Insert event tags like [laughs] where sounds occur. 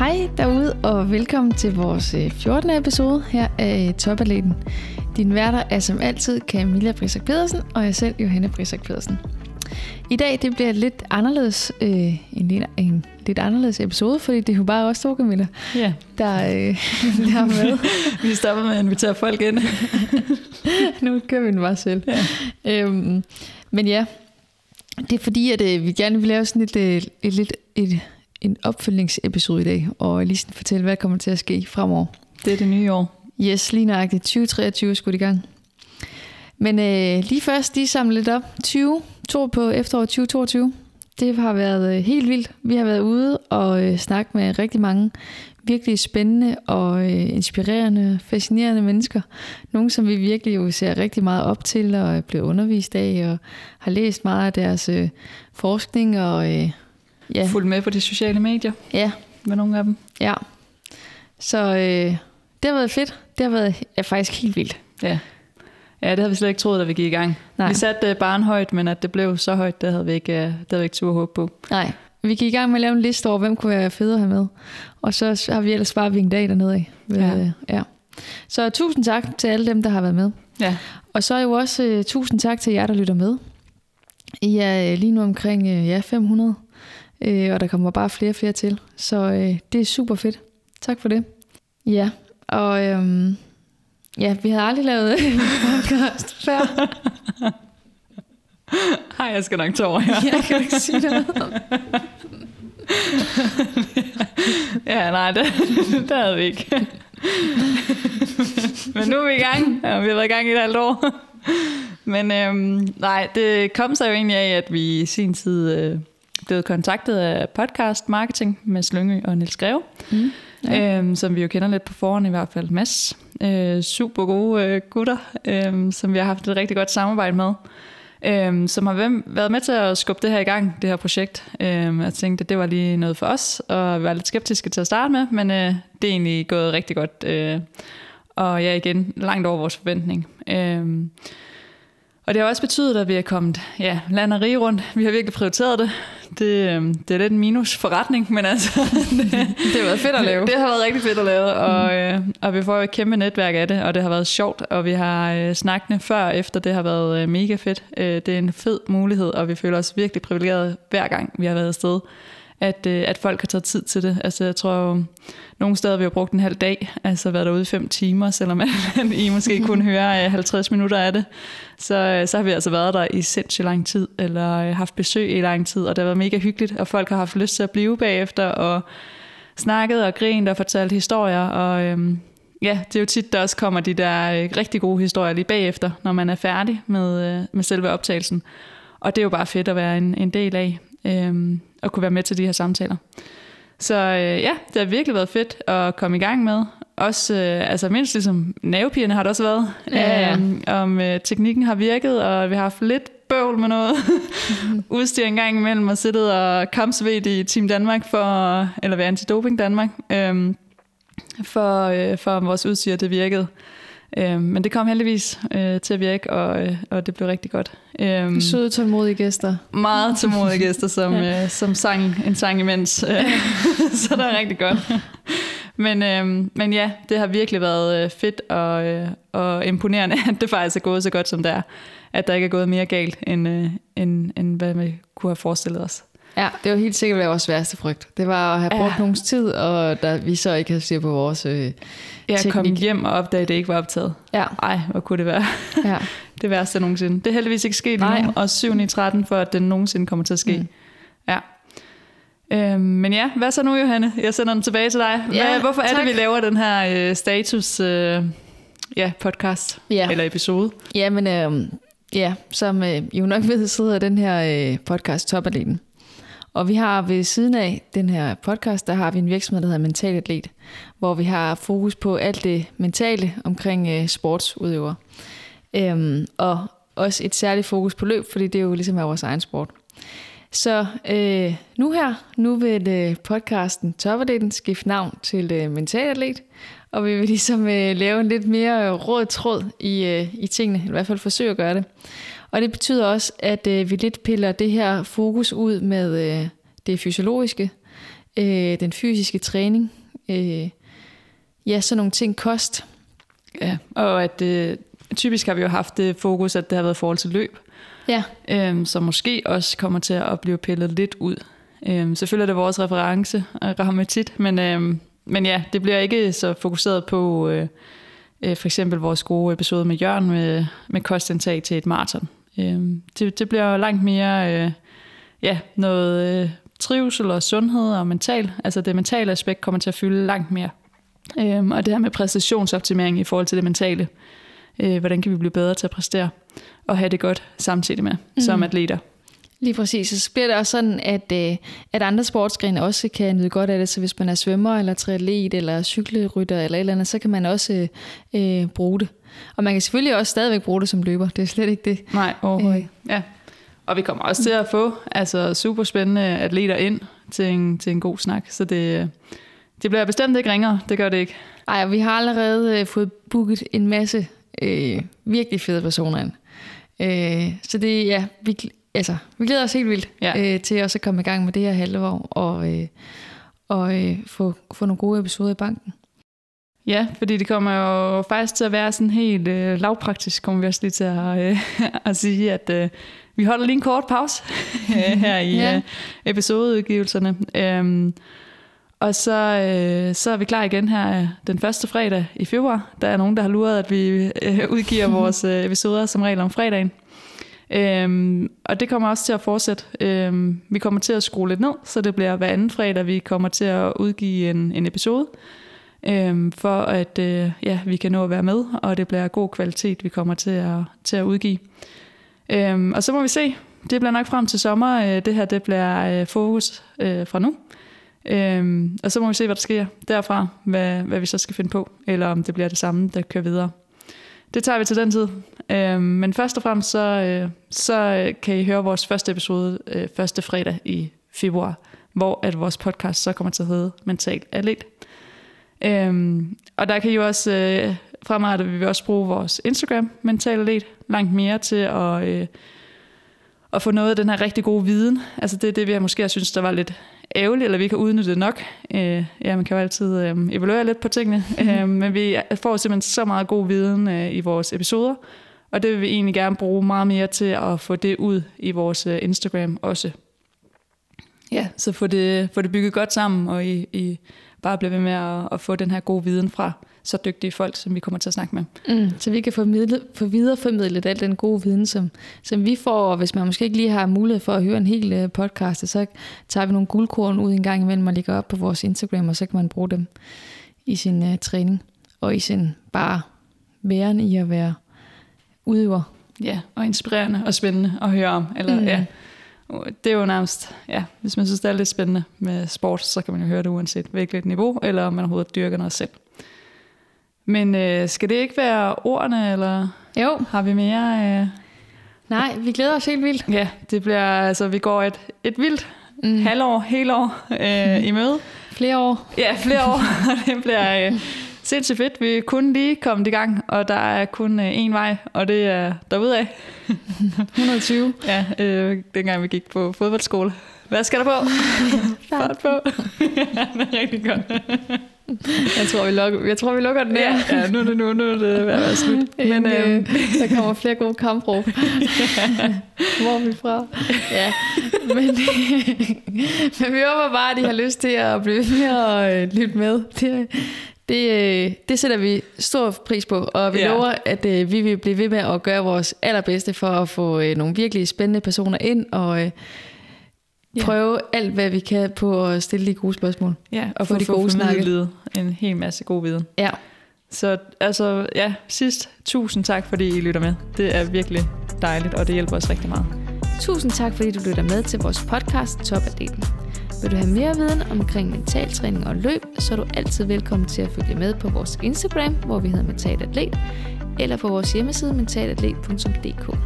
Hej derude, og velkommen til vores 14. episode her af Topathleten. Din værter er som altid Camilla Brisak Pedersen og jeg selv, Johanne Brisak Pedersen. I dag det bliver lidt anderledes, øh, en, en lidt anderledes episode, fordi det er jo bare os to, Camilla, Ja. der, øh, [laughs] der er med. Vi stopper med at invitere folk ind. [laughs] nu kører vi den bare selv. Ja. Øhm, men ja, det er fordi, at øh, vi gerne vil lave sådan et, øh, et, lidt et, en opfølgningsepisode i dag, og lige sådan fortælle, hvad der kommer til at ske fremover. Det er det nye år. Yes, lige nøjagtigt. 2023 skulle i gang. Men øh, lige først, lige samle lidt op. 20, to på efteråret 2022. Det har været øh, helt vildt. Vi har været ude og øh, snakket med rigtig mange virkelig spændende og øh, inspirerende, fascinerende mennesker. Nogle, som vi virkelig jo ser rigtig meget op til og er blevet undervist af og har læst meget af deres øh, forskning og øh, ja, Fulg med på de sociale medier ja, med nogle af dem. ja. Så øh, det har været fedt. Det har været ja, faktisk helt vildt. Ja. Ja, det havde vi slet ikke troet, da vi gik i gang. Nej. Vi satte uh, barn højt, men at det blev så højt, det havde vi ikke, uh, det havde vi ikke tur håbe på. Nej, vi gik i gang med at lave en liste over, hvem kunne være fede at have med. Og så har vi ellers bare vinket af dernede af. Ja. Ja. ja. Så tusind tak til alle dem, der har været med. Ja. Og så er jo også uh, tusind tak til jer, der lytter med. I er lige nu omkring uh, ja, 500, uh, og der kommer bare flere og flere til. Så uh, det er super fedt. Tak for det. Ja, og øhm, ja, vi har aldrig lavet [laughs] podcast før. [laughs] Hej, jeg skal nok tage over her. Jeg kan ikke sige noget. [laughs] Ja, nej, det, det havde vi ikke. Men nu er vi i gang, og vi har været i gang i et halvt år. Men øhm, nej, det kom så jo egentlig af, at vi i sin tid øh, blev kontaktet af podcast marketing med Slyngø og Niels Greve, Mm. ja. øhm, som vi jo kender lidt på forhånd i hvert fald. Mads. Øh, super gode øh, gutter, øh, som vi har haft et rigtig godt samarbejde med. Øhm, som har væ- været med til at skubbe det her i gang, det her projekt. Øhm, jeg tænkte, at det var lige noget for os, og vi var lidt skeptiske til at starte med, men øh, det er egentlig gået rigtig godt. Øh, og ja, igen, langt over vores forventning. Øhm, og det har også betydet, at vi er kommet ja, land og rige rundt. Vi har virkelig prioriteret det. Det, øhm, det er lidt en minus forretning, men altså... det, [laughs] Det har været fedt at lave. det har været rigtig fedt at lave, og, øh, og vi får jo et kæmpe netværk af det, og det har været sjovt, og vi har øh, snakket før og efter, det har været øh, mega fedt. Øh, det er en fed mulighed, og vi føler os virkelig privilegeret hver gang, vi har været afsted, at, øh, at folk har taget tid til det. Altså jeg tror jo, nogle steder vi har brugt en halv dag, altså været derude i fem timer, selvom I måske [laughs] kun hører øh, 50 minutter af det. Så, øh, så har vi altså været der i sindssygt lang tid, eller øh, haft besøg i lang tid, og det har været mega hyggeligt, og folk har haft lyst til at blive bagefter, og snakket og grint og fortalt historier, og øhm, ja, det er jo tit, der også kommer de der øh, rigtig gode historier lige bagefter, når man er færdig med, øh, med selve optagelsen. Og det er jo bare fedt at være en, en del af, øhm, og kunne være med til de her samtaler. Så øh, ja, det har virkelig været fedt at komme i gang med. Også, øh, altså mindst ligesom nervepigerne har det også været. Ja, ja. Øhm, om øh, teknikken har virket, og vi har haft lidt bøvl med noget [laughs] udstyr en gang imellem, og siddet og kampsvedt i Team Danmark, for, eller ved Antidoping Danmark, øhm, for, øh, for vores udstyr det virkede. Øhm, men det kom heldigvis øh, til at virke, og, øh, og det blev rigtig godt. Øhm, Søde, tålmodige gæster. meget [laughs] tålmodige gæster, som, ja. øh, som sang en sang imens. [laughs] Øh, [laughs] så det er rigtig godt. Men, øh, men ja, det har virkelig været øh, fedt og, øh, og imponerende, at det faktisk er gået så godt, som det er. At der ikke er gået mere galt, end, øh, end, end hvad vi kunne have forestillet os. Ja, det var helt sikkert vores værste frygt. Det var at have brugt Ja. ja. nogens tid, og der, vi så ikke havde styr på vores øh, kom teknik. hjem og opdagede, at det ikke var optaget. Ja, Ej, hvor kunne det være [laughs] ja. det værste nogensinde. Det er heldigvis ikke sket Nej. endnu, og 7 i 13 for, at det nogensinde kommer til at ske. Mm. Ja. Øhm, men ja, hvad så nu, Johanne? Jeg sender den tilbage til dig. Hvad, Ja, hvorfor er tak. det, vi laver den her øh, status øh, ja, podcast Ja. eller episode? Ja, men øh, ja, som øh, I jo nok ved, sidder den her øh, podcast Topathleten. Og vi har ved siden af den her podcast, der har vi en virksomhed, der hedder Mental Atlet, hvor vi har fokus på alt det mentale omkring øh, sportsudøvere. Øhm, og også et særligt fokus på løb, fordi det er jo ligesom er vores egen sport. Så øh, nu her, nu vil øh, podcasten Topathleten skifte navn til øh, Mental Atlet, og vi vil ligesom øh, lave en lidt mere øh, rød tråd i, øh, i tingene, i hvert fald forsøge at gøre det. Og det betyder også, at øh, vi lidt piller det her fokus ud med øh, det fysiologiske, øh, den fysiske træning, øh, ja, sådan nogle ting, kost. Ja, og at øh, typisk har vi jo haft det fokus, at det har været forhold til løb, Ja, øhm, som måske også kommer til at blive pillet lidt ud. Øhm, selvfølgelig er det vores reference at ramme tit, men, øhm, men ja, det bliver ikke så fokuseret på øh, øh, for eksempel vores gode episode med Jørgen med, med kostindtag til et maraton. Øhm, det, det bliver langt mere øh, ja, noget øh, trivsel og sundhed og mental. Altså det mentale aspekt kommer til at fylde langt mere. Øhm, og det her med præstationsoptimering i forhold til det mentale. Øh, hvordan kan vi blive bedre til at præstere og have det godt samtidig med mm. som atleter. Lige præcis. Så bliver det også sådan, at, øh, at andre sportsgrene også kan nyde godt af det. Så hvis man er svømmer, eller triatlet, eller cykelrytter, eller et eller andet, så kan man også øh, bruge det. Og man kan selvfølgelig også stadigvæk bruge det som løber. Det er slet ikke det. Nej, overhovedet Øh. Ja. Og vi kommer også til at få altså, super spændende atleter ind til en, til en god snak. Så det, det bliver bestemt ikke ringere. Det gør det ikke. Ej, og vi har allerede øh, fået booket en masse øh, virkelig fede personer ind. Øh, så det, ja, vi, altså, vi glæder os helt vildt Ja. øh, til også at komme i gang med det her halvår og, øh, og øh, få, få nogle gode episoder i banken. Ja, fordi det kommer jo faktisk til at være sådan helt øh, lavpraktisk, kommer vi også lige til at, øh, [laughs] at sige, at øh, vi holder lige en kort pause [laughs] øh, her i Ja. ja. øh, episodeudgivelserne. Øhm, og så, øh, så er vi klar igen her øh, den første fredag i februar. Der er nogen, der har luret, at vi øh, udgiver [laughs] vores øh, episoder som regel om fredagen. Øhm, og det kommer også til at fortsætte. Øhm, vi kommer til at skrue lidt ned, så det bliver hver anden fredag, vi kommer til at udgive en, en episode øhm, for at øh, ja, vi kan nå at være med, og det bliver god kvalitet, vi kommer til at, til at udgive. Øhm, og så må vi se. Det bliver nok frem til sommer. Øh, det her det bliver øh, fokus øh, fra nu. Øhm, og så må vi se, hvad der sker derfra, hvad, hvad vi så skal finde på, eller om det bliver det samme, der kører videre. Det tager vi til den tid. Øh, men først og fremmest, så, øh, så øh, kan I høre vores første episode øh, første fredag i februar, hvor at vores podcast så kommer til at hedde Mental Atlet. Øh, og der kan I jo også øh, fremadrettet vil vi også bruge vores Instagram Mental Atlet langt mere til at, øh, at få noget af den her rigtig gode viden. Altså det er det, vi har måske har synes, der var lidt ærgerligt, eller vi ikke har udnyttet nok. Øh, ja, man kan jo altid øh, evaluere lidt på tingene, øh, men vi får simpelthen så meget god viden øh, i vores episoder, og det vil vi egentlig gerne bruge meget mere til at få det ud i vores øh, Instagram også. Ja, så få det, få det bygget godt sammen, og I, I bare bliver ved med at, at få den her gode viden fra så dygtige folk, som vi kommer til at snakke med. Mm, så vi kan få, midlet, få videreformidlet al den gode viden, som, som vi får. Og hvis man måske ikke lige har mulighed for at høre en hel uh, podcast, så tager vi nogle guldkorn ud en gang imellem og lægger op på vores Instagram, og så kan man bruge dem i sin uh, træning og i sin bare væren i at være udøver. Ja, og inspirerende og spændende at høre om. Eller, mm. ja, det er jo nærmest, ja, hvis man synes, det er lidt spændende med sport, så kan man jo høre det uanset hvilket niveau, eller om man overhovedet dyrker noget selv. Men øh, skal det ikke være ordene, eller Jo, har vi mere? Øh? nej, vi glæder os helt vildt. Ja, det bliver, altså vi går et, et vildt Mm. halvår, hele år øh, i møde. [laughs] Flere år. Ja, flere år, [laughs] det bliver øh, sindssygt fedt. Vi er kun lige kommet i gang, og der er kun øh, én vej, og det er derudad. [laughs] 120. Ja, øh, dengang vi gik på fodboldskole. Hvad skal der på? Fart på. ja, det er rigtig godt. [laughs] Jeg tror, vi lukker, jeg tror, vi lukker den der. Ja, ja, nu det nu, nu er det ved at være slut. [laughs] Men øh, øh, der kommer [laughs] flere gode kampråb. Hvor er vi fra? Ja, men, men vi håber bare, at I har lyst til at blive med at øh, lytte med. Det, det, øh, det sætter vi stor pris på, og vi Ja. lover, at øh, vi vil blive ved med at gøre vores allerbedste for at få øh, nogle virkelig spændende personer ind, og øh, Ja. prøve alt, hvad vi kan på at stille de gode spørgsmål. ja, og få de de gode snakke. en hel masse god viden. Ja, Så altså, ja, sidst, tusind tak, fordi I lytter med. Det er virkelig dejligt, og det hjælper os rigtig meget. Tusind tak, fordi du lytter med til vores podcast Topatleten. Vil du have mere viden omkring mentaltræning og løb, så er du altid velkommen til at følge med på vores Instagram, hvor vi hedder Mental Atlet, eller på vores hjemmeside mentalatlet.dk.